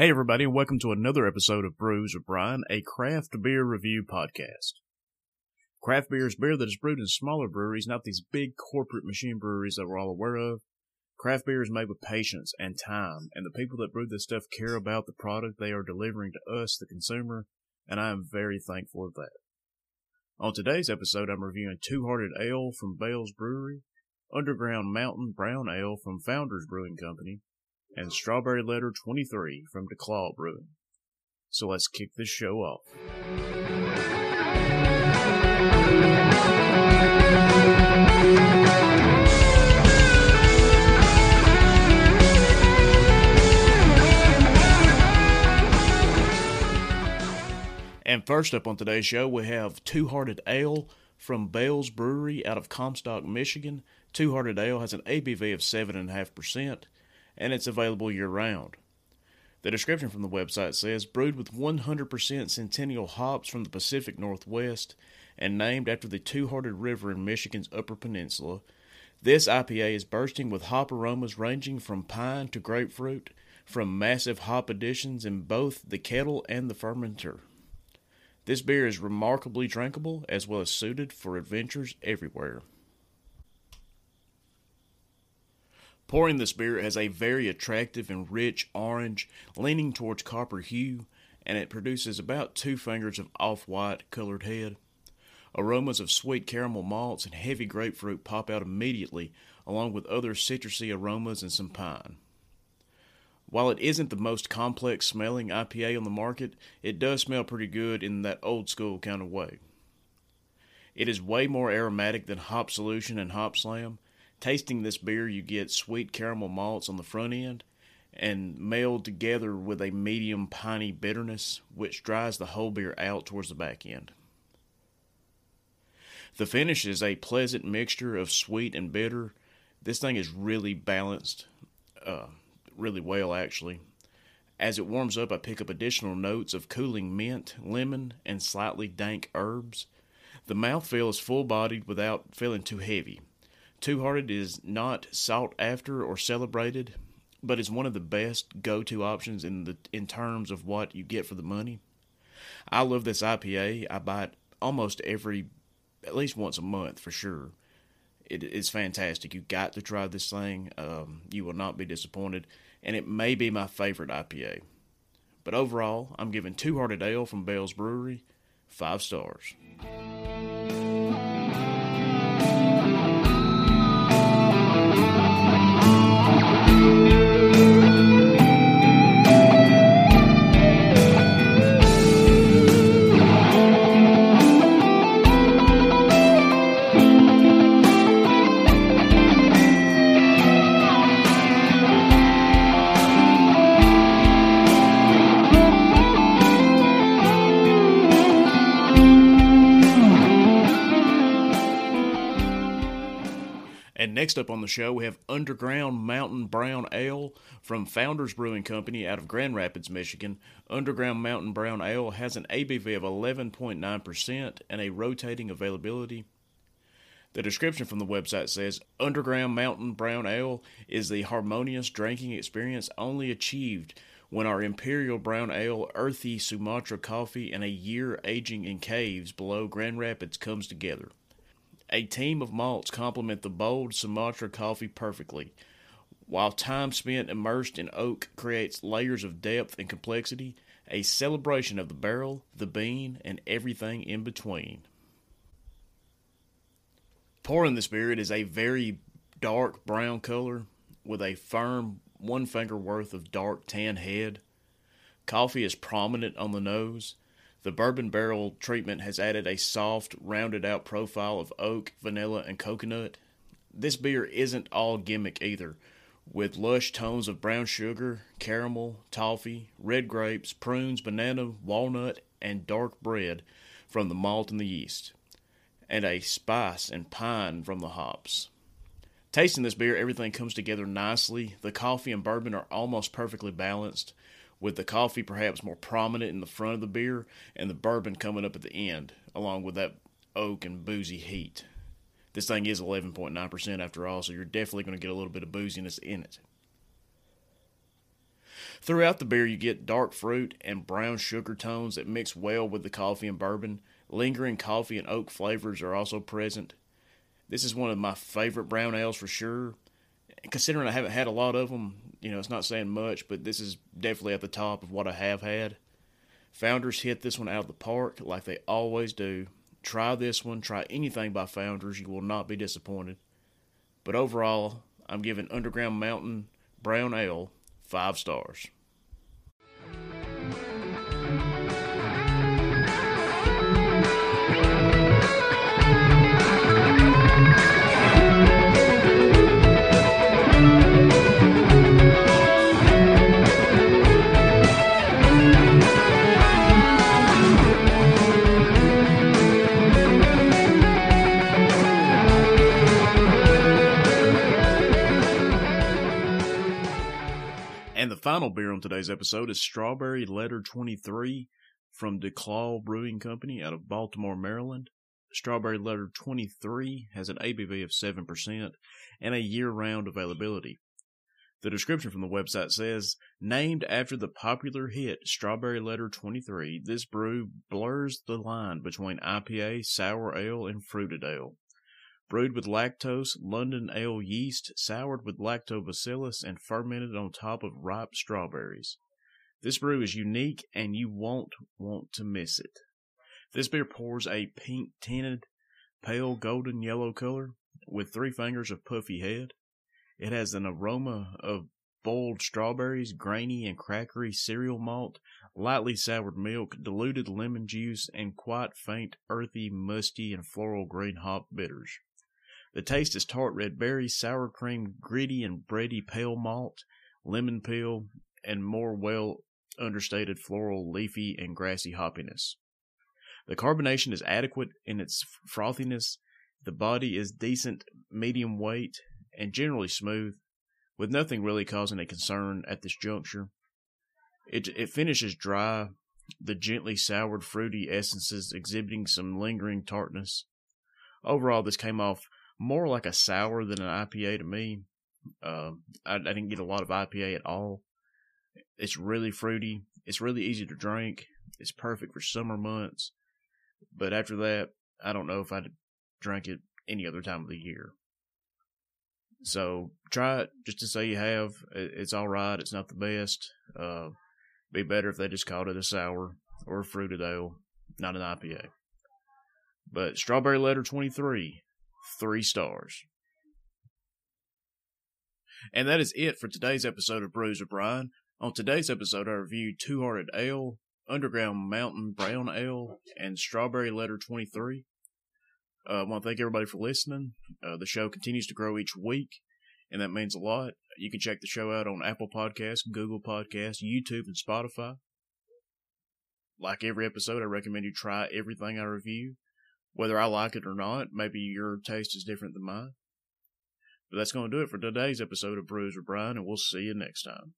Hey, everybody, and welcome to another episode of Brews with Brian, a craft beer review podcast. Craft beer is beer that is brewed in smaller breweries, not these big corporate machine breweries that we're all aware of. Craft beer is made with patience and time, and the people that brew this stuff care about the product they are delivering to us, the consumer, and I am very thankful of that. On today's episode, I'm reviewing Two Hearted Ale from Bell's Brewery, Underground Mountain Brown Ale from Founders Brewing Company, and Strawberry Letter 23 from DuClaw Brewing. So let's kick this show off. And first up on today's show, we have Two Hearted Ale from Bell's Brewery out of Comstock, Michigan. Two Hearted Ale has an ABV of 7.5%, and it's available year round. The description from the website says brewed with 100% Centennial hops from the Pacific Northwest and named after the Two Hearted River in Michigan's Upper Peninsula, this IPA is bursting with hop aromas ranging from pine to grapefruit, from massive hop additions in both the kettle and the fermenter. This beer is remarkably drinkable as well as suited for adventures everywhere. Pouring this beer has a very attractive and rich orange, leaning towards copper hue, and it produces about two fingers of off white colored head. Aromas of sweet caramel malts and heavy grapefruit pop out immediately, along with other citrusy aromas and some pine. While it isn't the most complex smelling IPA on the market, it does smell pretty good in that old school kind of way. It is way more aromatic than Hop Solution and Hop Slam, Tasting this beer, you get sweet caramel malts on the front end and melded together with a medium piney bitterness, which dries the whole beer out towards the back end. The finish is a pleasant mixture of sweet and bitter. This thing is really balanced, uh, really well, actually. As it warms up, I pick up additional notes of cooling mint, lemon, and slightly dank herbs. The mouthfeel is full bodied without feeling too heavy. Two Hearted is not sought after or celebrated, but is one of the best go to options in the in terms of what you get for the money. I love this IPA. I buy it almost every at least once a month for sure. It is fantastic. You got to try this thing. Um, you will not be disappointed, and it may be my favorite IPA. But overall, I'm giving Two Hearted Ale from Bell's Brewery five stars. And next up on the show, we have Underground Mountain Brown Ale from Founders Brewing Company out of Grand Rapids, Michigan. Underground Mountain Brown Ale has an ABV of 11.9% and a rotating availability. The description from the website says Underground Mountain Brown Ale is the harmonious drinking experience only achieved when our Imperial Brown Ale, earthy Sumatra coffee, and a year aging in caves below Grand Rapids comes together. A team of malts complement the bold Sumatra coffee perfectly, while time spent immersed in oak creates layers of depth and complexity, a celebration of the barrel, the bean, and everything in between. Pouring this beer, it is a very dark brown color with a firm one finger worth of dark tan head. Coffee is prominent on the nose, the bourbon barrel treatment has added a soft, rounded out profile of oak, vanilla, and coconut. This beer isn't all gimmick either, with lush tones of brown sugar, caramel, toffee, red grapes, prunes, banana, walnut, and dark bread from the malt and the yeast, and a spice and pine from the hops. Tasting this beer, everything comes together nicely. The coffee and bourbon are almost perfectly balanced with the coffee perhaps more prominent in the front of the beer and the bourbon coming up at the end, along with that oak and boozy heat. This thing is 11.9% after all, so you're definitely going to get a little bit of booziness in it. Throughout the beer, you get dark fruit and brown sugar tones that mix well with the coffee and bourbon. Lingering coffee and oak flavors are also present. This is one of my favorite brown ales for sure. Considering I haven't had a lot of them, you know, it's not saying much, but this is definitely at the top of what I have had. Founders hit this one out of the park like they always do. Try this one, try anything by Founders, you will not be disappointed. But overall, I'm giving Underground Mountain Brown Ale five stars. Final beer on today's episode is Strawberry Letter 23 from DuClaw Brewing Company out of Baltimore, Maryland. Strawberry Letter 23 has an ABV of 7% and a year round availability. The description from the website says, named after the popular hit Strawberry Letter 23, this brew blurs the line between IPA, sour ale, and fruited ale brewed with lactose, London ale yeast, soured with lactobacillus, and fermented on top of ripe strawberries. This brew is unique and you won't want to miss it. This beer pours a pink tinted, pale golden yellow color with three fingers of puffy head. It has an aroma of boiled strawberries, grainy and crackery cereal malt, lightly soured milk, diluted lemon juice, and quite faint, earthy, musty, and floral green hop bitters. The taste is tart red berries, sour cream, gritty and bready pale malt, lemon peel, and more well understated floral, leafy, and grassy hoppiness. The carbonation is adequate in its frothiness. The body is decent, medium weight, and generally smooth, with nothing really causing a concern at this juncture. It, it finishes dry, the gently soured fruity essences exhibiting some lingering tartness. Overall, this came off more like a sour than an IPA to me. Uh, I, I didn't get a lot of IPA at all. It's really fruity. It's really easy to drink. It's perfect for summer months. But after that, I don't know if I'd drink it any other time of the year. So try it just to say you have. It's all right. It's not the best. Uh, be better if they just called it a sour or a fruited ale, not an IPA. But Strawberry Letter 23, three stars. And that is it for today's episode of Brews with Brian. On today's episode, I reviewed Two Hearted Ale, Underground Mountain Brown Ale, and Strawberry Letter 23. Uh, I want to thank everybody for listening. Uh, the show continues to grow each week, and that means a lot. You can check the show out on Apple Podcasts, Google Podcasts, YouTube, and Spotify. Like every episode, I recommend you try everything I review whether I like it or not. Maybe your taste is different than mine. But that's going to do it for today's episode of Brews with Brian, and we'll see you next time.